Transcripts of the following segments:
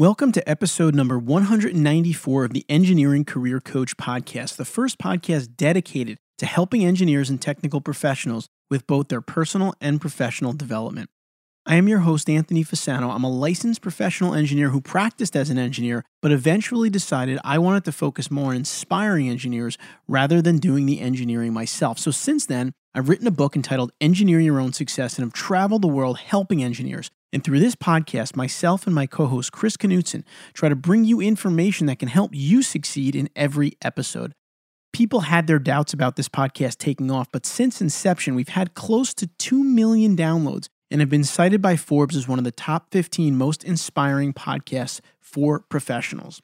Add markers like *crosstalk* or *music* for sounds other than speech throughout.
Welcome to episode number 194 of the Engineering Career Coach Podcast, the first podcast dedicated to helping engineers and technical professionals with both their personal and professional development. I am your host, Anthony Fasano. I'm a licensed professional engineer who practiced as an engineer, but eventually decided I wanted to focus more on inspiring engineers rather than doing the engineering myself. So since then, I've written a book entitled Engineer Your Own Success and have traveled the world helping engineers. And through this podcast, myself and my co host, Chris Knutson, try to bring you information that can help you succeed in every episode. People had their doubts about this podcast taking off, but since inception, we've had close to 2 million downloads and have been cited by Forbes as one of the top 15 most inspiring podcasts for professionals.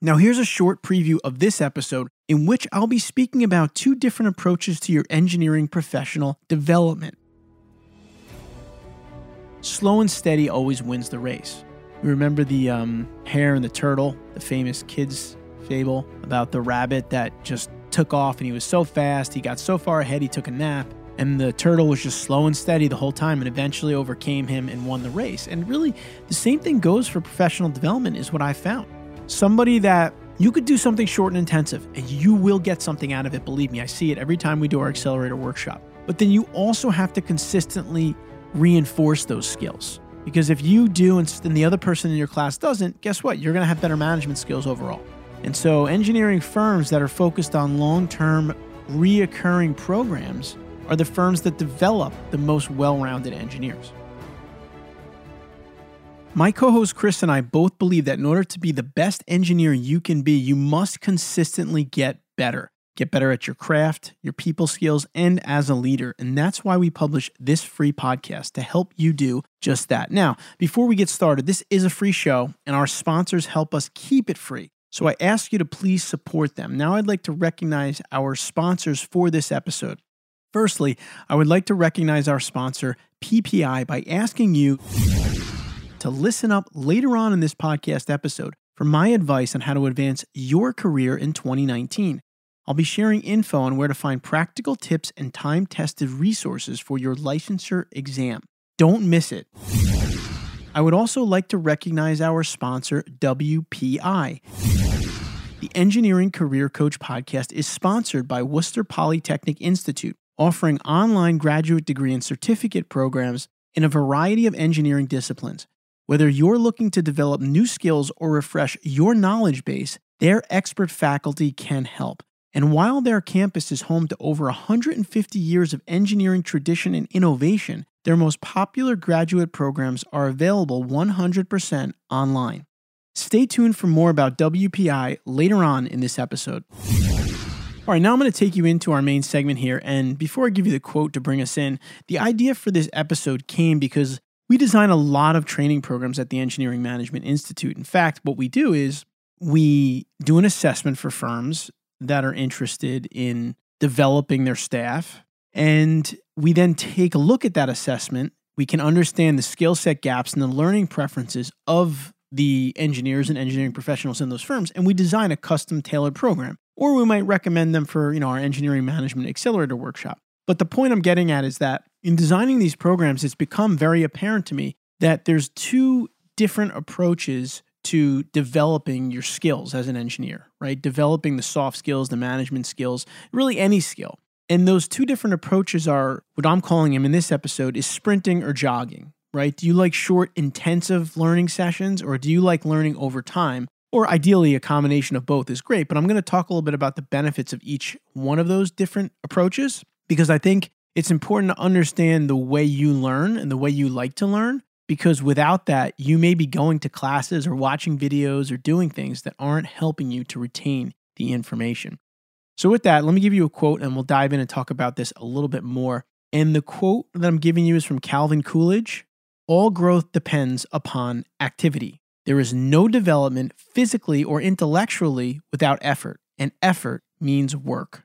Now, here's a short preview of this episode in which I'll be speaking about two different approaches to your engineering professional development. Slow and steady always wins the race. You remember the um, hare and the turtle, the famous kids' fable about the rabbit that just took off and he was so fast, he got so far ahead, he took a nap, and the turtle was just slow and steady the whole time and eventually overcame him and won the race. And really, the same thing goes for professional development, is what I found. Somebody that you could do something short and intensive and you will get something out of it. Believe me, I see it every time we do our accelerator workshop. But then you also have to consistently reinforce those skills. Because if you do and the other person in your class doesn't, guess what? You're going to have better management skills overall. And so, engineering firms that are focused on long term, reoccurring programs are the firms that develop the most well rounded engineers. My co host Chris and I both believe that in order to be the best engineer you can be, you must consistently get better. Get better at your craft, your people skills, and as a leader. And that's why we publish this free podcast to help you do just that. Now, before we get started, this is a free show, and our sponsors help us keep it free. So I ask you to please support them. Now, I'd like to recognize our sponsors for this episode. Firstly, I would like to recognize our sponsor, PPI, by asking you to listen up later on in this podcast episode for my advice on how to advance your career in 2019. I'll be sharing info on where to find practical tips and time tested resources for your licensure exam. Don't miss it. I would also like to recognize our sponsor, WPI. The Engineering Career Coach podcast is sponsored by Worcester Polytechnic Institute, offering online graduate degree and certificate programs in a variety of engineering disciplines. Whether you're looking to develop new skills or refresh your knowledge base, their expert faculty can help. And while their campus is home to over 150 years of engineering tradition and innovation, their most popular graduate programs are available 100% online. Stay tuned for more about WPI later on in this episode. All right, now I'm going to take you into our main segment here. And before I give you the quote to bring us in, the idea for this episode came because we design a lot of training programs at the Engineering Management Institute. In fact, what we do is we do an assessment for firms that are interested in developing their staff. And we then take a look at that assessment. We can understand the skill set gaps and the learning preferences of the engineers and engineering professionals in those firms, and we design a custom tailored program. Or we might recommend them for, you know, our engineering management accelerator workshop. But the point I'm getting at is that in designing these programs, it's become very apparent to me that there's two different approaches to developing your skills as an engineer, right? Developing the soft skills, the management skills, really any skill. And those two different approaches are what I'm calling them in this episode is sprinting or jogging, right? Do you like short, intensive learning sessions or do you like learning over time? Or ideally, a combination of both is great. But I'm going to talk a little bit about the benefits of each one of those different approaches because I think it's important to understand the way you learn and the way you like to learn because without that, you may be going to classes or watching videos or doing things that aren't helping you to retain the information. So, with that, let me give you a quote and we'll dive in and talk about this a little bit more. And the quote that I'm giving you is from Calvin Coolidge All growth depends upon activity. There is no development physically or intellectually without effort, and effort means work.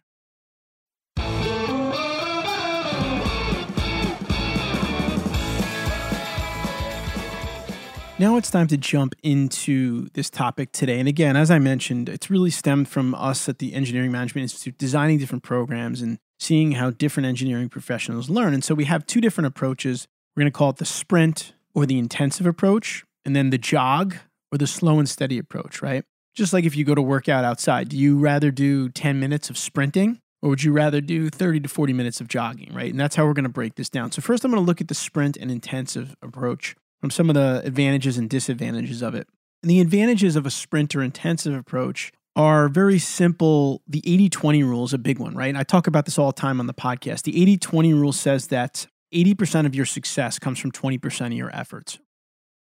Now it's time to jump into this topic today. And again, as I mentioned, it's really stemmed from us at the Engineering Management Institute designing different programs and seeing how different engineering professionals learn. And so we have two different approaches. We're going to call it the sprint or the intensive approach, and then the jog or the slow and steady approach, right? Just like if you go to work out outside, do you rather do 10 minutes of sprinting or would you rather do 30 to 40 minutes of jogging, right? And that's how we're going to break this down. So, first, I'm going to look at the sprint and intensive approach from some of the advantages and disadvantages of it. And the advantages of a sprint or intensive approach are very simple. The 80 20 rule is a big one, right? And I talk about this all the time on the podcast. The 80 20 rule says that 80% of your success comes from 20% of your efforts.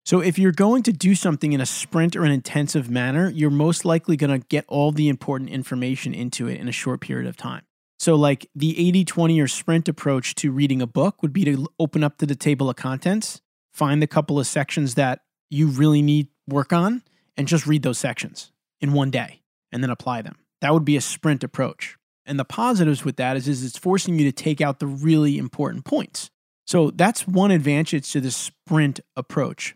So if you're going to do something in a sprint or an intensive manner, you're most likely going to get all the important information into it in a short period of time. So, like the 80 20 or sprint approach to reading a book would be to open up to the table of contents, find the couple of sections that you really need work on, and just read those sections in one day and then apply them. That would be a sprint approach. And the positives with that is, is it's forcing you to take out the really important points. So that's one advantage to the sprint approach.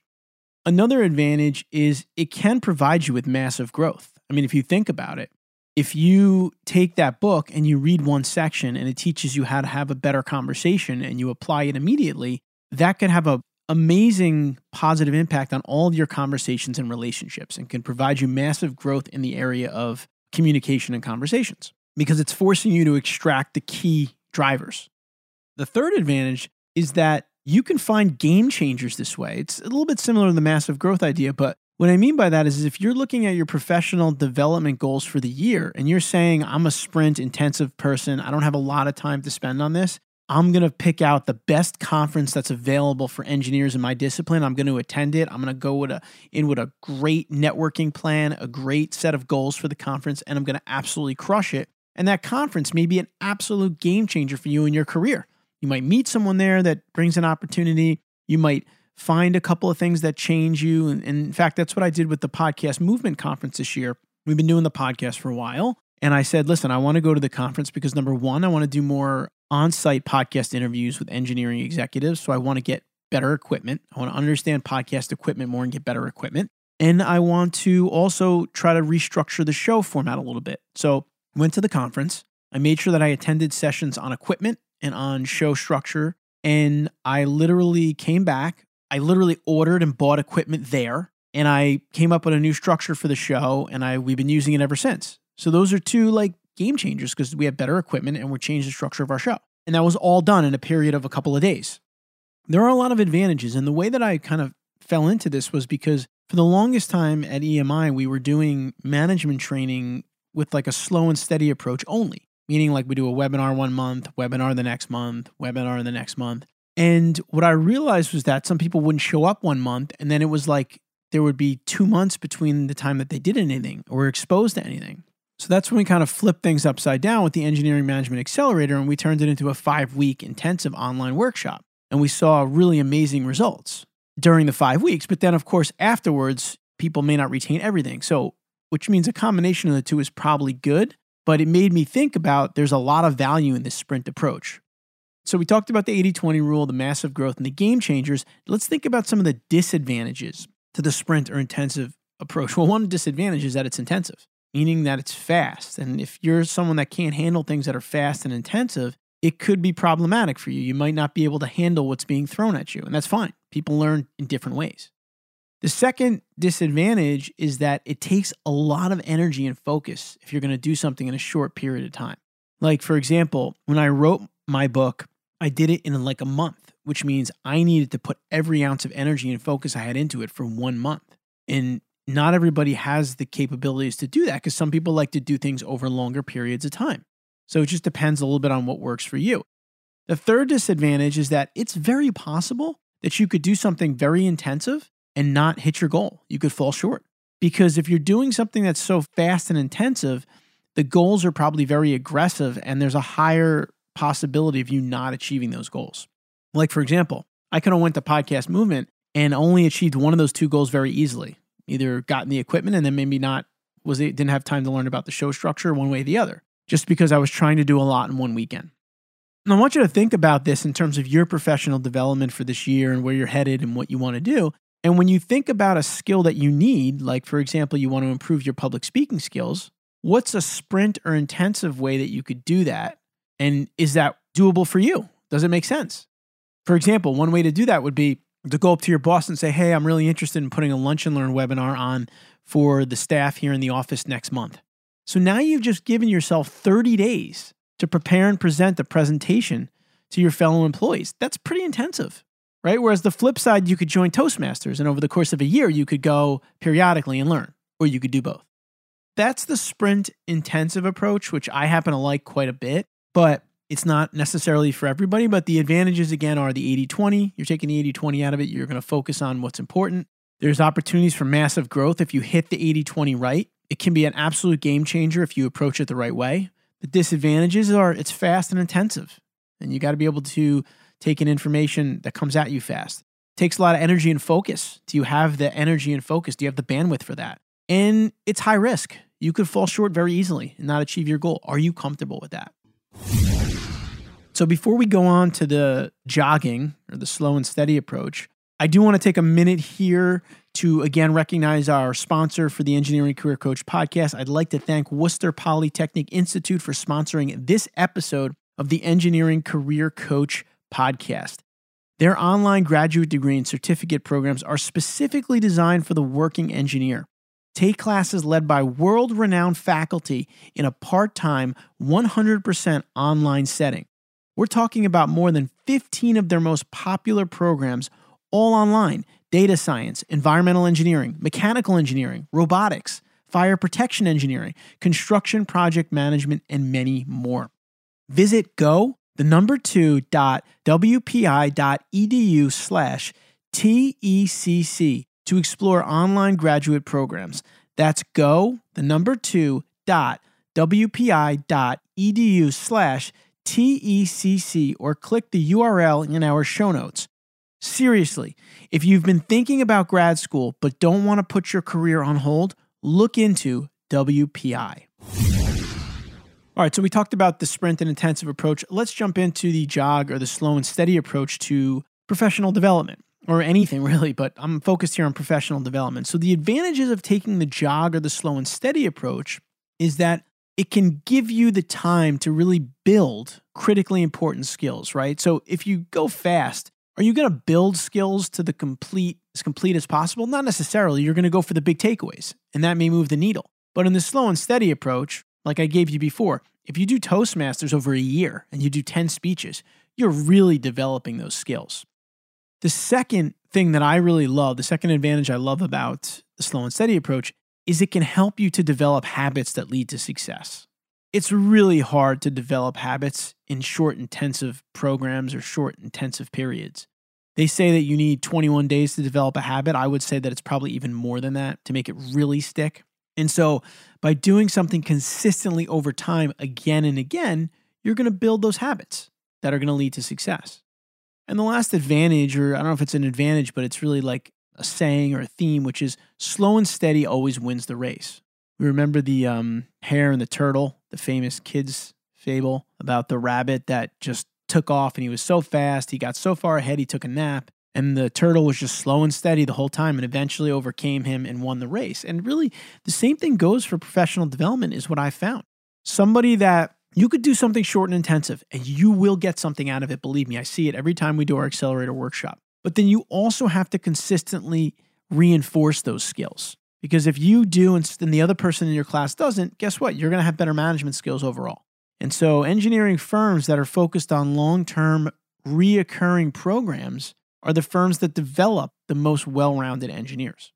Another advantage is it can provide you with massive growth. I mean, if you think about it, if you take that book and you read one section and it teaches you how to have a better conversation and you apply it immediately, that could have a amazing positive impact on all of your conversations and relationships and can provide you massive growth in the area of communication and conversations because it's forcing you to extract the key drivers. The third advantage is that you can find game changers this way. It's a little bit similar to the massive growth idea, but what I mean by that is, if you're looking at your professional development goals for the year and you're saying, I'm a sprint intensive person, I don't have a lot of time to spend on this, I'm going to pick out the best conference that's available for engineers in my discipline. I'm going to attend it. I'm going to go with a in with a great networking plan, a great set of goals for the conference, and I'm going to absolutely crush it. And that conference may be an absolute game changer for you in your career. You might meet someone there that brings an opportunity. You might find a couple of things that change you. And, and in fact, that's what I did with the podcast movement conference this year. We've been doing the podcast for a while. And I said, listen, I want to go to the conference because number one, I want to do more on site podcast interviews with engineering executives. So I want to get better equipment. I want to understand podcast equipment more and get better equipment. And I want to also try to restructure the show format a little bit. So went to the conference. I made sure that I attended sessions on equipment and on show structure. And I literally came back. I literally ordered and bought equipment there. And I came up with a new structure for the show. And I we've been using it ever since. So those are two like game changers because we have better equipment and we're changing the structure of our show. And that was all done in a period of a couple of days. There are a lot of advantages. And the way that I kind of fell into this was because for the longest time at EMI, we were doing management training with like a slow and steady approach only meaning like we do a webinar one month, webinar the next month, webinar the next month. And what I realized was that some people wouldn't show up one month, and then it was like there would be two months between the time that they did anything or were exposed to anything. So that's when we kind of flipped things upside down with the Engineering Management Accelerator, and we turned it into a five week intensive online workshop. And we saw really amazing results during the five weeks. But then, of course, afterwards, people may not retain everything. So, which means a combination of the two is probably good but it made me think about there's a lot of value in this sprint approach. So we talked about the 80 20 rule, the massive growth, and the game changers. Let's think about some of the disadvantages to the sprint or intensive approach. *laughs* Well, one disadvantage is that it's intensive, meaning that it's fast. And if you're someone that can't handle things that are fast and intensive, it could be problematic for you. You might not be able to handle what's being thrown at you, and that's fine. People learn in different ways. The second disadvantage is that it takes a lot of energy and focus if you're going to do something in a short period of time. Like, for example, when I wrote my book, I did it in like a month, which means I needed to put every ounce of energy and focus I had into it for one month. And not everybody has the capabilities to do that because some people like to do things over longer periods of time. So it just depends a little bit on what works for you. The third disadvantage is that it's very possible that you could do something very intensive and not hit your goal. You could fall short. Because if you're doing something that's so fast and intensive, the goals are probably very aggressive and there's a higher possibility of you not achieving those goals. Like, for example, I could have went to podcast movement and only achieved one of those two goals very easily. Either gotten the equipment and then maybe not was it didn't have time to learn about the show structure one way or the other, just because I was trying to do a lot in one weekend. And I want you to think about this in terms of your professional development for this year and where you're headed and what you want to do. And when you think about a skill that you need, like for example, you want to improve your public speaking skills, what's a sprint or intensive way that you could do that? And is that doable for you? Does it make sense? For example, one way to do that would be to go up to your boss and say, Hey, I'm really interested in putting a lunch and learn webinar on for the staff here in the office next month. So now you've just given yourself 30 days to prepare and present the presentation to your fellow employees. That's pretty intensive, right? Whereas the flip side, you could join Toastmasters and over the course of a year, you could go periodically and learn, or you could do both. That's the sprint intensive approach, which I happen to like quite a bit, but it's not necessarily for everybody. But the advantages, again, are the 80 20. You're taking the 80 20 out of it, you're going to focus on what's important. There's opportunities for massive growth if you hit the 80 20 right. It can be an absolute game changer if you approach it the right way. The disadvantages are it's fast and intensive, and you got to be able to take in information that comes at you fast. It takes a lot of energy and focus. Do you have the energy and focus? Do you have the bandwidth for that? And it's high risk. You could fall short very easily and not achieve your goal. Are you comfortable with that? So, before we go on to the jogging or the slow and steady approach, I do want to take a minute here to again recognize our sponsor for the Engineering Career Coach podcast. I'd like to thank Worcester Polytechnic Institute for sponsoring this episode of the Engineering Career Coach podcast. Their online graduate degree and certificate programs are specifically designed for the working engineer. Take classes led by world renowned faculty in a part time, 100% online setting. We're talking about more than 15 of their most popular programs, all online data science, environmental engineering, mechanical engineering, robotics, fire protection engineering, construction project management, and many more. Visit go, the number two dot wpi.edu slash TECC to explore online graduate programs. That's go, the number two dot wpi.edu slash TECC or click the URL in our show notes. Seriously, if you've been thinking about grad school but don't want to put your career on hold, look into WPI. All right, so we talked about the sprint and intensive approach. Let's jump into the jog or the slow and steady approach to professional development or anything *laughs* really, but I'm focused here on professional development. So, the advantages of taking the jog or the slow and steady approach is that it can give you the time to really build critically important skills, right? So, if you go fast, are you going to build skills to the complete as complete as possible? Not necessarily. You're going to go for the big takeaways, and that may move the needle. But in the slow and steady approach, like I gave you before, if you do Toastmasters over a year and you do 10 speeches, you're really developing those skills. The second thing that I really love, the second advantage I love about the slow and steady approach is it can help you to develop habits that lead to success. It's really hard to develop habits in short, intensive programs or short, intensive periods. They say that you need 21 days to develop a habit. I would say that it's probably even more than that to make it really stick. And so, by doing something consistently over time, again and again, you're going to build those habits that are going to lead to success. And the last advantage, or I don't know if it's an advantage, but it's really like a saying or a theme, which is slow and steady always wins the race. We remember the um, hare and the turtle, the famous kids fable about the rabbit that just took off and he was so fast, he got so far ahead, he took a nap. And the turtle was just slow and steady the whole time and eventually overcame him and won the race. And really, the same thing goes for professional development, is what I found. Somebody that you could do something short and intensive and you will get something out of it. Believe me, I see it every time we do our accelerator workshop. But then you also have to consistently reinforce those skills. Because if you do and the other person in your class doesn't, guess what? You're going to have better management skills overall. And so, engineering firms that are focused on long term, reoccurring programs are the firms that develop the most well rounded engineers.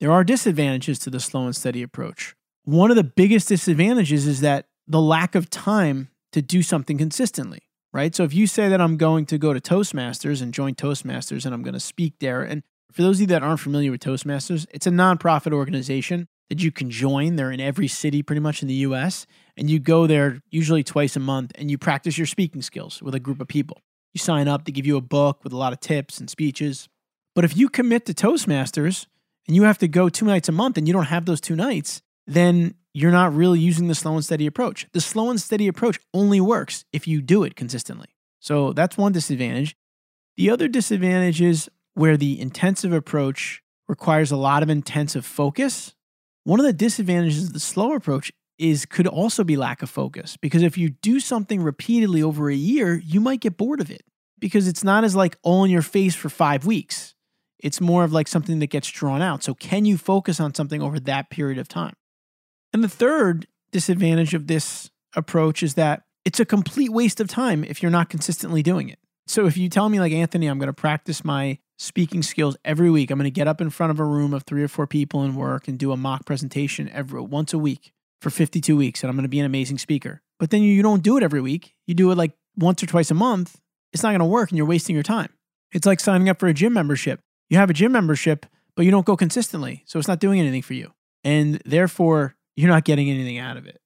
There are disadvantages to the slow and steady approach. One of the biggest disadvantages is that the lack of time to do something consistently, right? So if you say that I'm going to go to Toastmasters and join Toastmasters and I'm going to speak there, and for those of you that aren't familiar with Toastmasters, it's a nonprofit organization that you can join. They're in every city pretty much in the US, and you go there usually twice a month and you practice your speaking skills with a group of people. You sign up, they give you a book with a lot of tips and speeches. But if you commit to Toastmasters and you have to go two nights a month and you don't have those two nights, then you're not really using the slow and steady approach. The slow and steady approach only works if you do it consistently. So that's one disadvantage. The other disadvantage is where the intensive approach requires a lot of intensive focus. One of the disadvantages of the slow approach is could also be lack of focus because if you do something repeatedly over a year, you might get bored of it. because it's not as like all in your face for five weeks. It's more of like something that gets drawn out. So, can you focus on something over that period of time? And the third disadvantage of this approach is that it's a complete waste of time if you're not consistently doing it. So, if you tell me, like, Anthony, I'm going to practice my speaking skills every week, I'm going to get up in front of a room of three or four people and work and do a mock presentation every once a week for 52 weeks, and I'm going to be an amazing speaker. But then you don't do it every week, you do it like once or twice a month, it's not going to work and you're wasting your time. It's like signing up for a gym membership. You have a gym membership, but you don't go consistently. So it's not doing anything for you. And therefore, you're not getting anything out of it.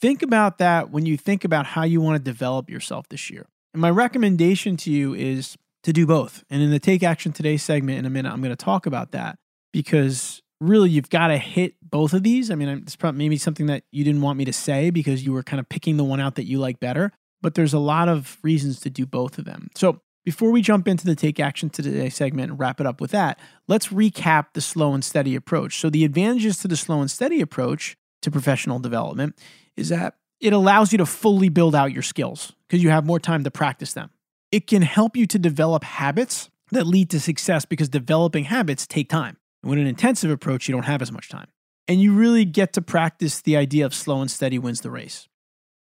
Think about that when you think about how you want to develop yourself this year. And my recommendation to you is to do both. And in the Take Action Today segment in a minute, I'm going to talk about that because really you've got to hit both of these. I mean, it's probably maybe something that you didn't want me to say because you were kind of picking the one out that you like better but there's a lot of reasons to do both of them. So before we jump into the take action today segment and wrap it up with that, let's recap the slow and steady approach. So the advantages to the slow and steady approach to professional development is that it allows you to fully build out your skills because you have more time to practice them. It can help you to develop habits that lead to success because developing habits take time. And with an intensive approach, you don't have as much time. And you really get to practice the idea of slow and steady wins the race.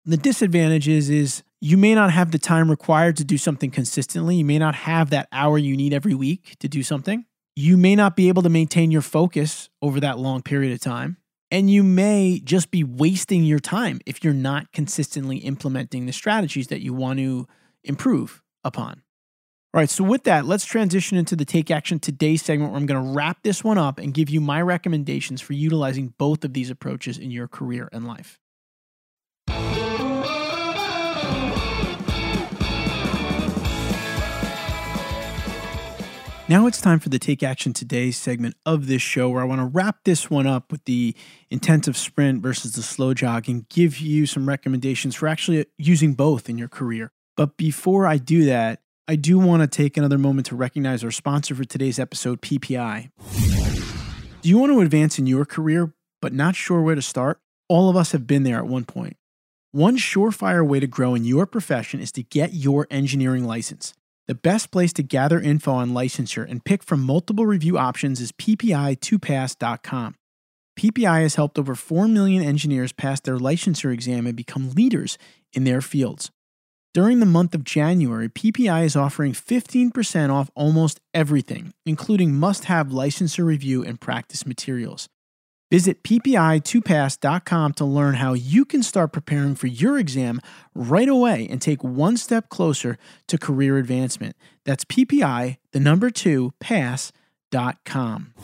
The disadvantage is, is you may not have the time required to do something consistently. You may not have that hour you need every week to do something. You may not be able to maintain your focus over that long period of time. And you may just be wasting your time if you're not consistently implementing the strategies that you want to improve upon. All right, so with that, let's transition into the Take Action Today segment where I'm going to wrap this one up and give you my recommendations for utilizing both of these approaches in your career and life. Now it's time for the Take Action Today segment of this show where I want to wrap this one up with the intensive sprint versus the slow jog and give you some recommendations for actually using both in your career. But before I do that, I do want to take another moment to recognize our sponsor for today's episode, PPI. Do you want to advance in your career but not sure where to start? All of us have been there at one point. One surefire way to grow in your profession is to get your engineering license. The best place to gather info on licensure and pick from multiple review options is ppi2pass.com. PPI has helped over 4 million engineers pass their licensure exam and become leaders in their fields. During the month of January, PPI is offering 15% off almost everything, including must have licensure review and practice materials. Visit ppi2pass.com to learn how you can start preparing for your exam right away and take one step closer to career advancement. That's ppi, the number two, pass.com.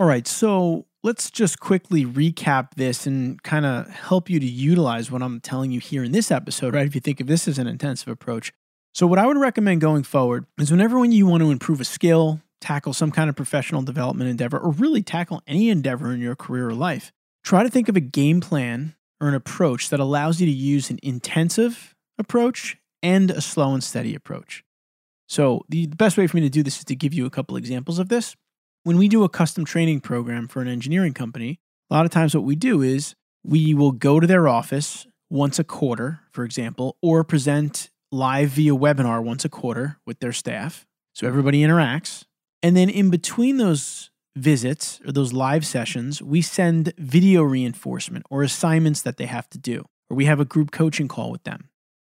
All right, so let's just quickly recap this and kind of help you to utilize what I'm telling you here in this episode, right? If you think of this as an intensive approach. So, what I would recommend going forward is whenever when you want to improve a skill, tackle some kind of professional development endeavor, or really tackle any endeavor in your career or life, try to think of a game plan or an approach that allows you to use an intensive approach and a slow and steady approach. So, the best way for me to do this is to give you a couple examples of this. When we do a custom training program for an engineering company, a lot of times what we do is we will go to their office once a quarter, for example, or present live via webinar once a quarter with their staff. So everybody interacts. And then in between those visits or those live sessions, we send video reinforcement or assignments that they have to do, or we have a group coaching call with them.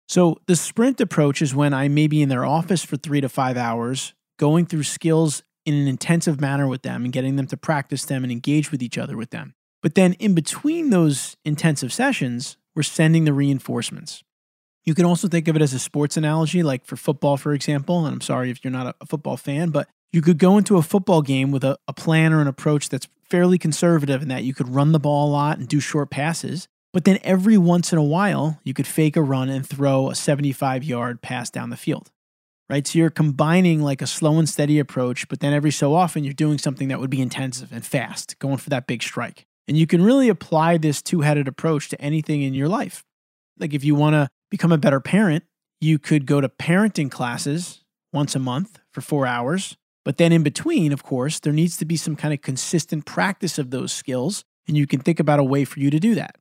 So the sprint approach is when I may be in their office for three to five hours, going through skills in an intensive manner with them and getting them to practice them and engage with each other with them. But then in between those intensive sessions, we're sending the reinforcements. You can also think of it as a sports analogy, like for football, for example. And I'm sorry if you're not a football fan, but you could go into a football game with a, a plan or an approach that's fairly conservative in that you could run the ball a lot and do short passes. But then every once in a while, you could fake a run and throw a 75 yard pass down the field. Right? So you're combining like a slow and steady approach, but then every so often you're doing something that would be intensive and fast, going for that big strike. And you can really apply this two headed approach to anything in your life. Like if you want to become a better parent, you could go to parenting classes once a month for four hours but then in between, of course, there needs to be some kind of consistent practice of those skills. And you can think about a way for you to do that.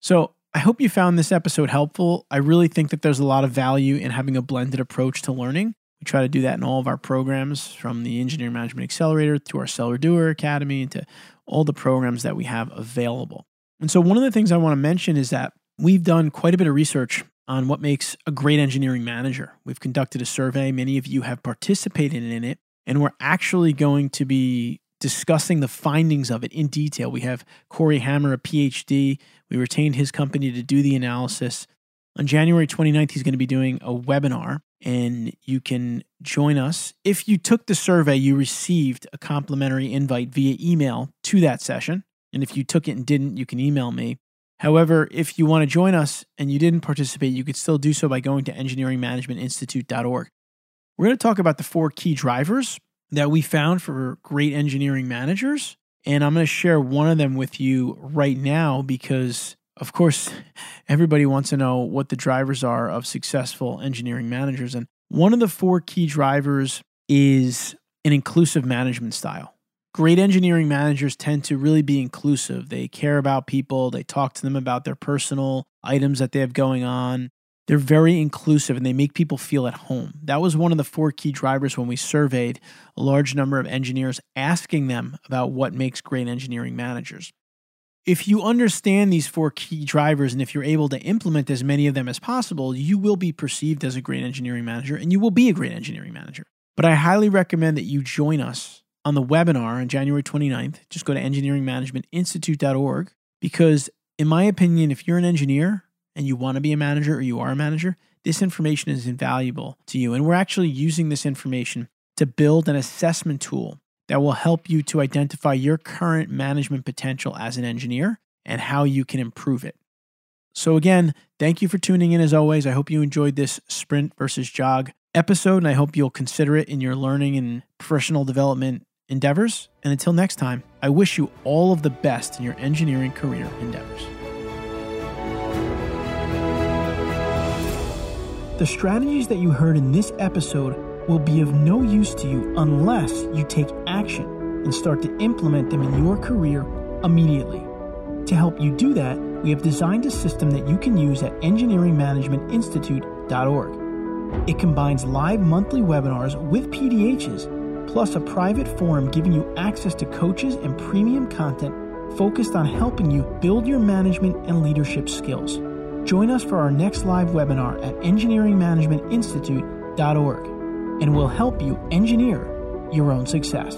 So I hope you found this episode helpful. I really think that there's a lot of value in having a blended approach to learning. We try to do that in all of our programs, from the Engineering Management Accelerator to our Seller Doer Academy to all the programs that we have available. And so, one of the things I want to mention is that we've done quite a bit of research on what makes a great engineering manager. We've conducted a survey, many of you have participated in it, and we're actually going to be discussing the findings of it in detail. We have Corey Hammer, a PhD. We retained his company to do the analysis. On January 29th, he's going to be doing a webinar, and you can join us. If you took the survey, you received a complimentary invite via email to that session. And if you took it and didn't, you can email me. However, if you want to join us and you didn't participate, you could still do so by going to engineeringmanagementinstitute.org. We're going to talk about the four key drivers that we found for great engineering managers. And I'm going to share one of them with you right now because, of course, *laughs* everybody wants to know what the drivers are of successful engineering managers. And one of the four key drivers is an inclusive management style. Great engineering managers tend to really be inclusive. They care about people, they talk to them about their personal items that they have going on. They're very inclusive and they make people feel at home. That was one of the four key drivers when we surveyed a large number of engineers, asking them about what makes great engineering managers. If you understand these four key drivers and if you're able to implement as many of them as possible, you will be perceived as a great engineering manager and you will be a great engineering manager. But I highly recommend that you join us on the webinar on January 29th. Just go to engineeringmanagementinstitute.org because, in my opinion, if you're an engineer and you want to be a manager or you are a manager, this information is invaluable to you. And we're actually using this information to build an assessment tool that will help you to identify your current management potential as an engineer and how you can improve it. So, again, thank you for tuning in as always. I hope you enjoyed this sprint versus jog episode, and I hope you'll consider it in your learning and professional development endeavors. And until next time, I wish you all of the best in your engineering career endeavors. The strategies that you heard in this episode will be of no use to you unless you take action and start to implement them in your career immediately. To help you do that, we have designed a system that you can use at engineeringmanagementinstitute.org. It combines live monthly webinars with PDHs, plus a private forum giving you access to coaches and premium content focused on helping you build your management and leadership skills. Join us for our next live webinar at engineeringmanagementinstitute.org and we'll help you engineer your own success.